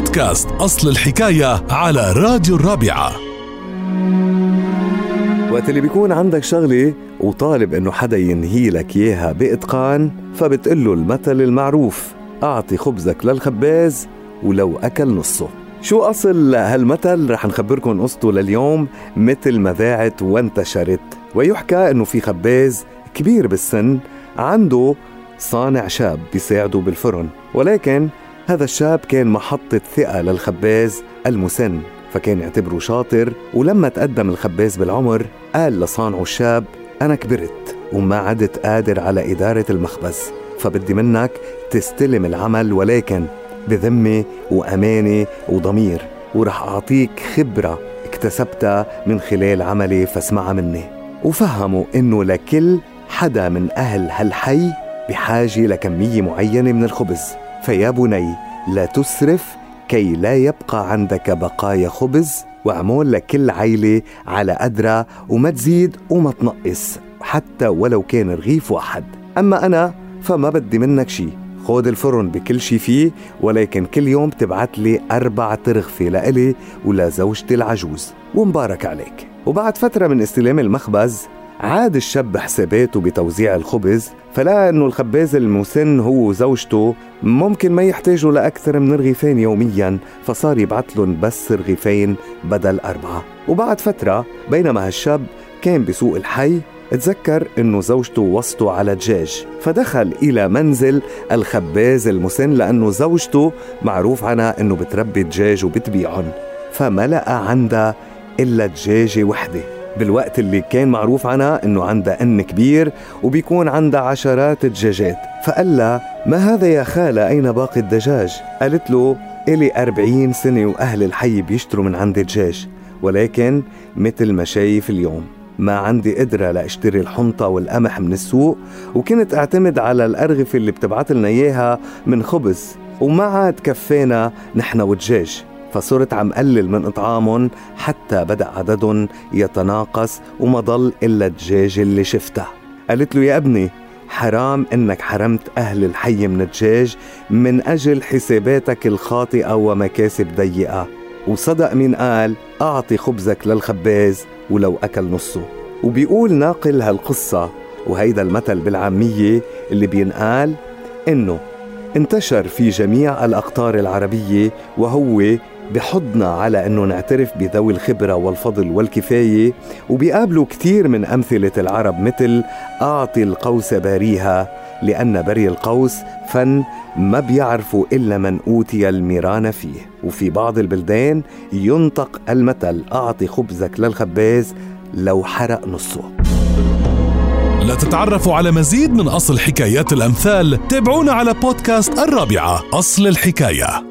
بودكاست أصل الحكاية على راديو الرابعة. وقت اللي بيكون عندك شغلة وطالب إنه حدا ينهي لك إياها بإتقان فبتقله المثل المعروف أعطي خبزك للخباز ولو أكل نصه. شو أصل هالمثل؟ رح نخبركم قصته لليوم مثل ما ذاعت وانتشرت. ويحكى إنه في خباز كبير بالسن عنده صانع شاب بيساعده بالفرن ولكن هذا الشاب كان محطة ثقة للخباز المسن فكان يعتبره شاطر ولما تقدم الخباز بالعمر قال لصانعه الشاب أنا كبرت وما عدت قادر على إدارة المخبز فبدي منك تستلم العمل ولكن بذمة وأمانة وضمير ورح أعطيك خبرة اكتسبتها من خلال عملي فاسمعها مني. وفهموا إنه لكل حدا من أهل هالحي بحاجة لكمية معينة من الخبز فيا بني لا تسرف كي لا يبقى عندك بقايا خبز واعمل لكل عيلة على قدرها وما تزيد وما تنقص حتى ولو كان رغيف واحد. أما أنا فما بدي منك شي. خود الفرن بكل شي فيه ولكن كل يوم تبعت لي أربع ترغفة لإلي ولزوجتي العجوز. ومبارك عليك. وبعد فترة من استلام المخبز عاد الشاب حساباته بتوزيع الخبز فلقى انه الخباز المسن هو وزوجته ممكن ما يحتاجوا لأكثر من رغيفين يوميا فصار يبعث لهم بس رغيفين بدل أربعة. وبعد فترة بينما هالشاب كان بسوق الحي تذكر إنه زوجته وصته على دجاج فدخل إلى منزل الخباز المسن لأنه زوجته معروف عنها إنه بتربي دجاج وبتبيعهم فما لقى عندها إلا دجاجة وحدة. بالوقت اللي كان معروف عنها إنه عندها أن كبير وبيكون عندها عشرات الدجاجات. فقال لها ما هذا يا خالة؟ أين باقي الدجاج؟ قالت له إلي أربعين سنة وأهل الحي بيشتروا من عندي دجاج ولكن مثل ما شايف اليوم ما عندي قدرة لأشتري الحنطة والقمح من السوق وكنت أعتمد على الأرغفة اللي بتبعت لنا إياها من خبز وما عاد كفينا نحن ودجاج فصرت عم قلل من إطعامهم حتى بدأ عددهم يتناقص وما ضل إلا الدجاج اللي شفتها قالت له يا ابني حرام إنك حرمت أهل الحي من الدجاج من أجل حساباتك الخاطئة ومكاسب ضيقة. وصدق من قال أعطي خبزك للخباز ولو أكل نصه. وبيقول ناقل هالقصة وهيدا المثل بالعامية اللي بينقال إنه انتشر في جميع الأقطار العربية وهو بحضنا على أنه نعترف بذوي الخبرة والفضل والكفاية وبيقابلوا كثير من أمثلة العرب مثل أعطي القوس باريها لأن بري القوس فن ما بيعرفوا إلا من أوتي الميران فيه. وفي بعض البلدان ينطق المثل أعطي خبزك للخباز لو حرق نصه. لتتعرفوا على مزيد من أصل حكايات الأمثال تابعونا على بودكاست الرابعة أصل الحكاية.